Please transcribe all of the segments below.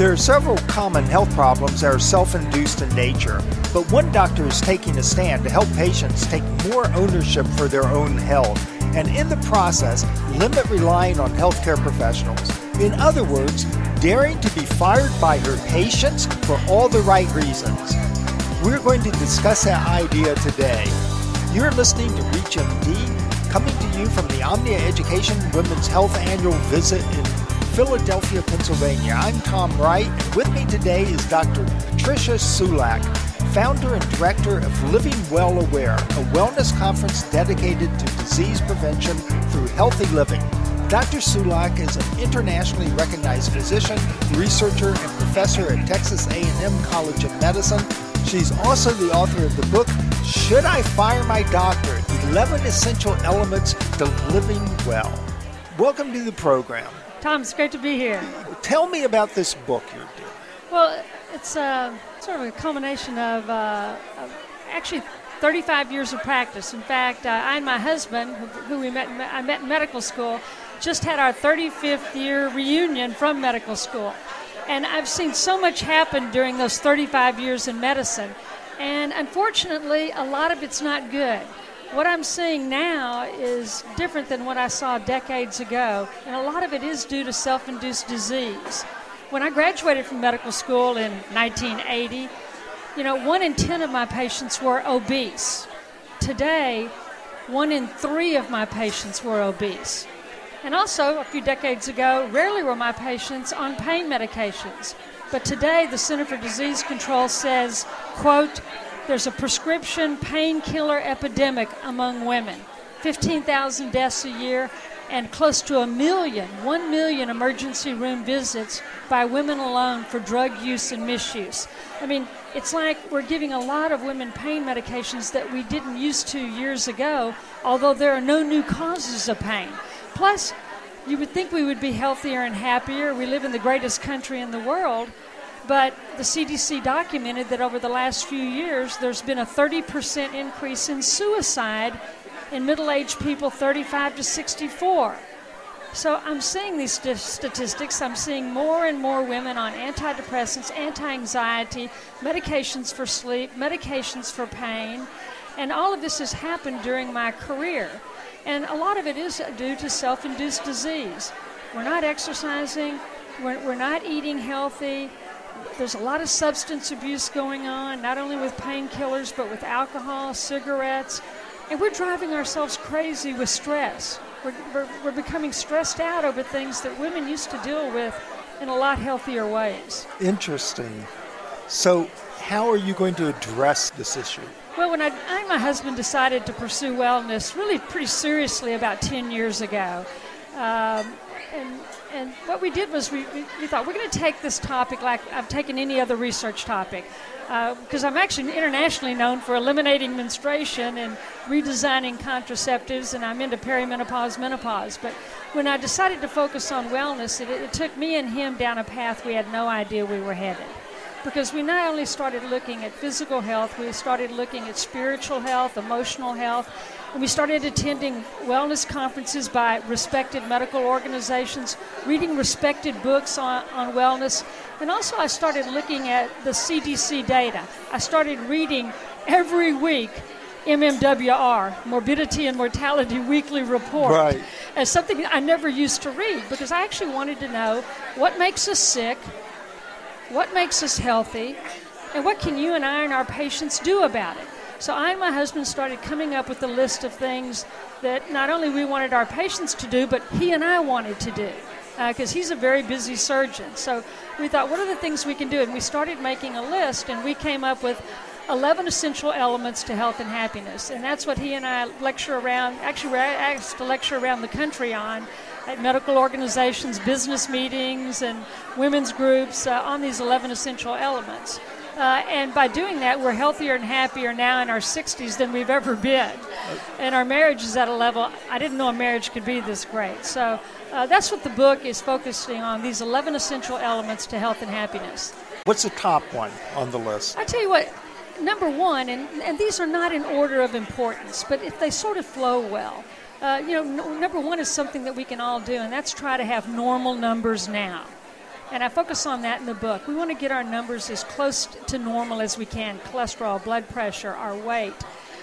There are several common health problems that are self induced in nature, but one doctor is taking a stand to help patients take more ownership for their own health and, in the process, limit relying on healthcare professionals. In other words, daring to be fired by her patients for all the right reasons. We're going to discuss that idea today. You're listening to ReachMD, coming to you from the Omnia Education Women's Health Annual Visit in Philadelphia, Pennsylvania. I'm Tom Wright, and with me today is Dr. Patricia Sulak, founder and director of Living Well Aware, a wellness conference dedicated to disease prevention through healthy living. Dr. Sulak is an internationally recognized physician, researcher, and professor at Texas A&M College of Medicine. She's also the author of the book Should I Fire My Doctor? 11 Essential Elements to Living Well. Welcome to the program. Tom, it's great to be here. Tell me about this book you're doing. Well, it's uh, sort of a culmination of, uh, of, actually 35 years of practice. In fact, uh, I and my husband, who we met, I met in medical school, just had our 35th year reunion from medical school. And I've seen so much happen during those 35 years in medicine. And unfortunately, a lot of it's not good. What I'm seeing now is different than what I saw decades ago, and a lot of it is due to self induced disease. When I graduated from medical school in 1980, you know, one in 10 of my patients were obese. Today, one in three of my patients were obese. And also, a few decades ago, rarely were my patients on pain medications. But today, the Center for Disease Control says, quote, there's a prescription painkiller epidemic among women 15,000 deaths a year and close to a million, one million emergency room visits by women alone for drug use and misuse. I mean, it's like we're giving a lot of women pain medications that we didn't used to years ago, although there are no new causes of pain. Plus, you would think we would be healthier and happier. We live in the greatest country in the world, but the CDC documented that over the last few years, there's been a 30% increase in suicide in middle aged people 35 to 64. So I'm seeing these st- statistics. I'm seeing more and more women on antidepressants, anti anxiety, medications for sleep, medications for pain. And all of this has happened during my career. And a lot of it is due to self induced disease. We're not exercising, we're, we're not eating healthy, there's a lot of substance abuse going on, not only with painkillers, but with alcohol, cigarettes. And we're driving ourselves crazy with stress. We're, we're, we're, becoming stressed out over things that women used to deal with in a lot healthier ways. Interesting. So, how are you going to address this issue? Well, when I, I and my husband decided to pursue wellness really pretty seriously about 10 years ago, um, and and what we did was we, we, we thought we're going to take this topic like I've taken any other research topic because uh, I'm actually internationally known for eliminating menstruation and redesigning contraceptives, and I'm into perimenopause, menopause. But when I decided to focus on wellness, it, it took me and him down a path we had no idea we were headed because we not only started looking at physical health, we started looking at spiritual health, emotional health, we started attending wellness conferences by respected medical organizations, reading respected books on, on wellness, and also I started looking at the CDC data. I started reading every week MMWR, Morbidity and Mortality Weekly Report, right. as something I never used to read because I actually wanted to know what makes us sick, what makes us healthy, and what can you and I and our patients do about it. So I and my husband started coming up with a list of things that not only we wanted our patients to do, but he and I wanted to do because uh, he's a very busy surgeon. So we thought, what are the things we can do? And we started making a list, and we came up with 11 essential elements to health and happiness. And that's what he and I lecture around, actually, we're asked to lecture around the country on at medical organizations, business meetings, and women's groups uh, on these 11 essential elements. Uh, and by doing that, we're healthier and happier now in our 60s than we've ever been. And our marriage is at a level I didn't know a marriage could be this great. So uh, that's what the book is focusing on these 11 essential elements to health and happiness. What's the top one on the list? I tell you what, number one, and, and these are not in order of importance, but if they sort of flow well. Uh, you know, n- number one is something that we can all do, and that's try to have normal numbers now. And I focus on that in the book. We want to get our numbers as close to normal as we can cholesterol, blood pressure, our weight.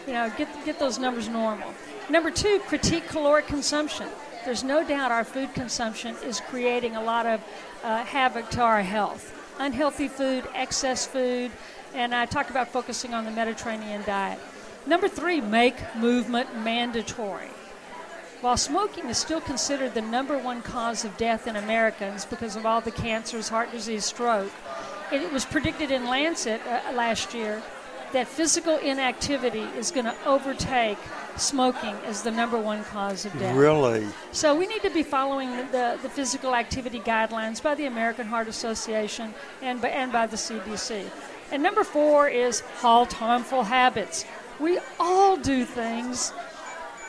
You know, get, get those numbers normal. Number two, critique caloric consumption. There's no doubt our food consumption is creating a lot of uh, havoc to our health. Unhealthy food, excess food, and I talk about focusing on the Mediterranean diet. Number three, make movement mandatory. While smoking is still considered the number one cause of death in Americans because of all the cancers, heart disease, stroke, it was predicted in Lancet uh, last year that physical inactivity is going to overtake smoking as the number one cause of death. Really? So we need to be following the, the physical activity guidelines by the American Heart Association and by, and by the CDC. And number four is halt harmful habits. We all do things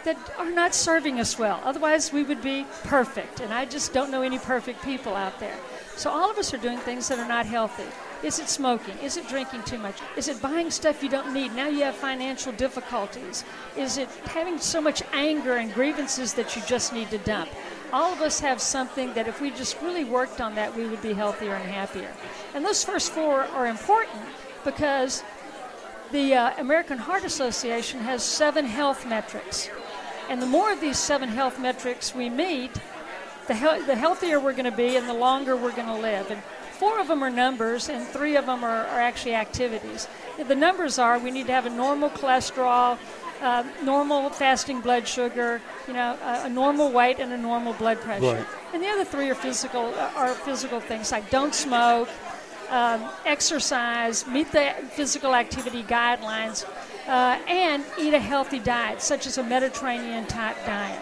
that are not serving us well. Otherwise, we would be perfect. And I just don't know any perfect people out there. So all of us are doing things that are not healthy. Is it smoking? Is it drinking too much? Is it buying stuff you don't need? Now you have financial difficulties. Is it having so much anger and grievances that you just need to dump? All of us have something that if we just really worked on that, we would be healthier and happier. And those first four are important because the uh, American Heart Association has seven health metrics. And the more of these seven health metrics we meet, the, he- the healthier we're going to be and the longer we're going to live. And four of them are numbers, and three of them are, are actually activities. The numbers are we need to have a normal cholesterol, uh, normal fasting blood sugar, you know, a, a, normal weight, and a normal blood pressure. Right. And the other three are physical, are physical things like don't smoke, um, exercise, meet the physical activity guidelines, uh, and eat a healthy diet, such as a Mediterranean type diet.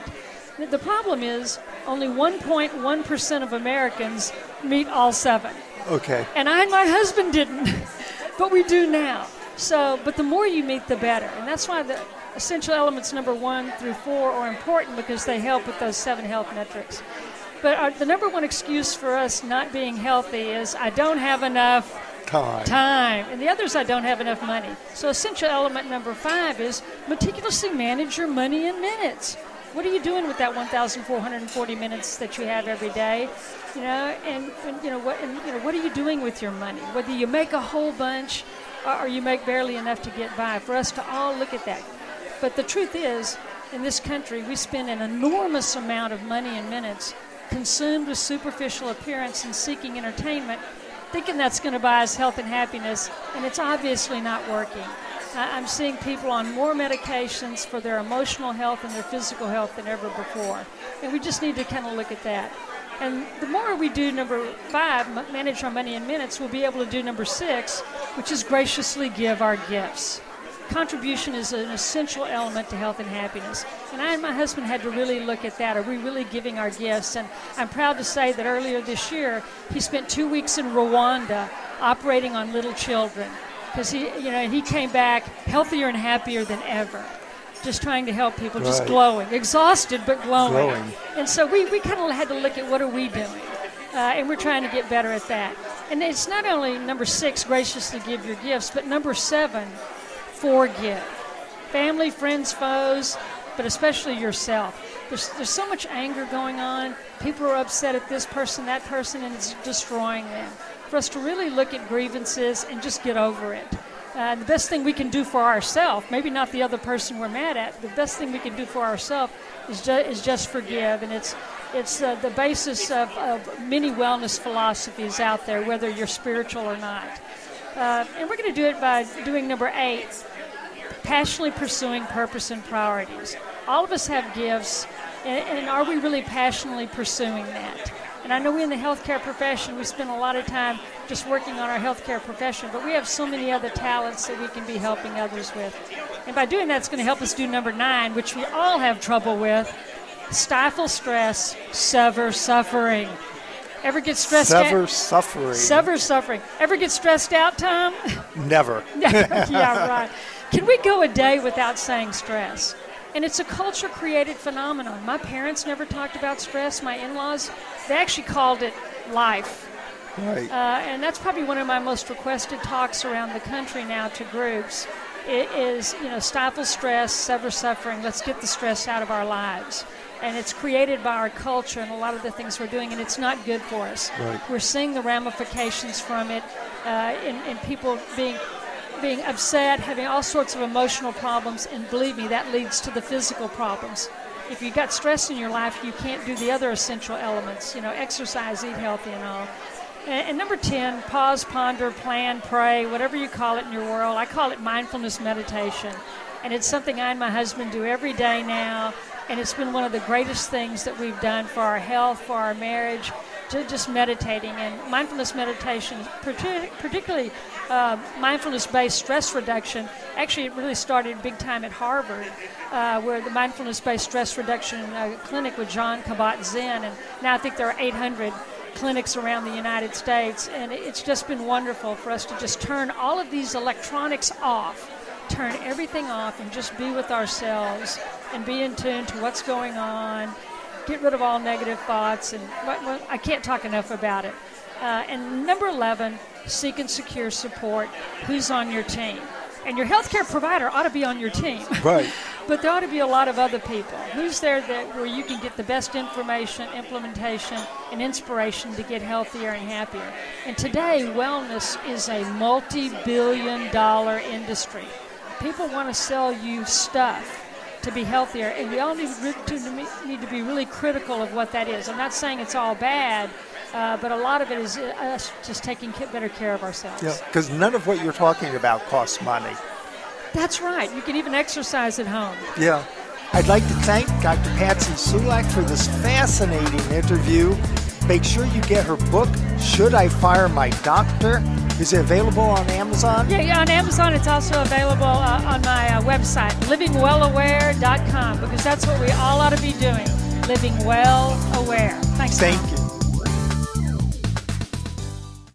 The problem is only 1.1% of Americans meet all seven. Okay. And I and my husband didn't, but we do now. So, but the more you meet, the better. And that's why the essential elements number one through four are important because they help with those seven health metrics. But our, the number one excuse for us not being healthy is I don't have enough Time. time. And the others, I don't have enough money. So, essential element number five is meticulously manage your money in minutes. What are you doing with that 1,440 minutes that you have every day? You know, and, and you know what? And, you know, what are you doing with your money? Whether you make a whole bunch or, or you make barely enough to get by. For us to all look at that. But the truth is, in this country, we spend an enormous amount of money in minutes consumed with superficial appearance and seeking entertainment thinking that's going to buy us health and happiness, and it's obviously not working. I'm seeing people on more medications for their emotional health and their physical health than ever before. And we just need to kind of look at that. And the more we do number five, manage our money in minutes, we'll be able to do number six, which is graciously give our gifts contribution is an essential element to health and happiness. And I and my husband had to really look at that. Are we really giving our gifts? And I'm proud to say that earlier this year, he spent two weeks in Rwanda operating on little children because he, you know, he came back healthier and happier than ever. Just trying to help people, right. just glowing, exhausted but glowing. Glowing. And so we, we kind of had to look at what are we doing, uh, and we're trying to get better at that. And it's not only number six, graciously give your gifts, but number seven, forgive. Family, friends, foes, but especially yourself. There's, there's so much anger going on. People are upset at this person, that person, and it's destroying them. For us to really look at grievances and just get over it. Uh, the best thing we can do for ourselves, maybe not the other person we're mad at, the best thing we can do for ourselves is, ju- is just forgive. And it's, it's uh, the basis of, of many wellness philosophies out there, whether you're spiritual or not. Uh, and we're going to do it by doing number eight passionately pursuing purpose and priorities. All of us have gifts, and, and, are we really passionately pursuing that? And I know we in the healthcare profession, we spend a lot of time just working on our healthcare profession, but we have so many other talents that we can be helping others with. And by doing that, it's going to help us do number nine, which we all have trouble with stifle stress, sever suffering. Ever get stressed Sever out? suffering. Sever suffering. Ever get stressed out, Tom? Never. yeah, right. Can we go a day without saying stress? And it's a culture created phenomenon. My parents never talked about stress. My in laws, they actually called it life. Right. Uh, and that's probably one of my most requested talks around the country now to groups. It is, you know, stifle stress, sever suffering. Let's get the stress out of our lives. and it's created by our culture and a lot of the things we're doing, and it's not good for us. Right. We're seeing the ramifications from it uh, in, in people being being upset, having all sorts of emotional problems, and believe me, that leads to the physical problems. If you've got stress in your life, you can't do the other essential elements, you know, exercise, eat healthy, and all. And, and number 10, pause, ponder, plan, pray, whatever you call it in your world. I call it mindfulness meditation. And it's something I and my husband do every day now. And it's been one of the greatest things that we've done for our health, for our marriage, to just meditating. And mindfulness meditation, particularly uh, mindfulness based stress reduction, actually, it really started big time at Harvard, uh, where the mindfulness based stress reduction uh, clinic with Jon Kabat Zinn. And now I think there are 800 clinics around the United States. And it's just been wonderful for us to just turn all of these electronics off turn everything off and just be with ourselves and be in tune to what's going on get rid of all negative thoughts, and well, I can't talk enough about it. Uh, and number 11, seek and secure support. Who's on your team? And your healthcare provider ought to be on your team. Right. but there ought to be a lot of other people. Who's there that where you can get the best information, implementation, and inspiration to get healthier and happier? And today, wellness is a multi-billion dollar industry. People want to sell you stuff to be healthier, and we all need to, need to be really critical of what that is. I'm not saying it's all bad, uh, but a lot of it is uh, us just taking better care of ourselves. Yeah, because none of what you're talking about costs money. That's right. You can even exercise at home. Yeah. I'd like to thank Dr. Patsy Sulak for this fascinating interview. Make sure you get her book, Should I Fire My Doctor? Is it available on Amazon? Yeah, yeah on Amazon. It's also available uh, on my uh, website, livingwellaware.com, because that's what we all ought to be doing living well aware. Thanks. Thank you.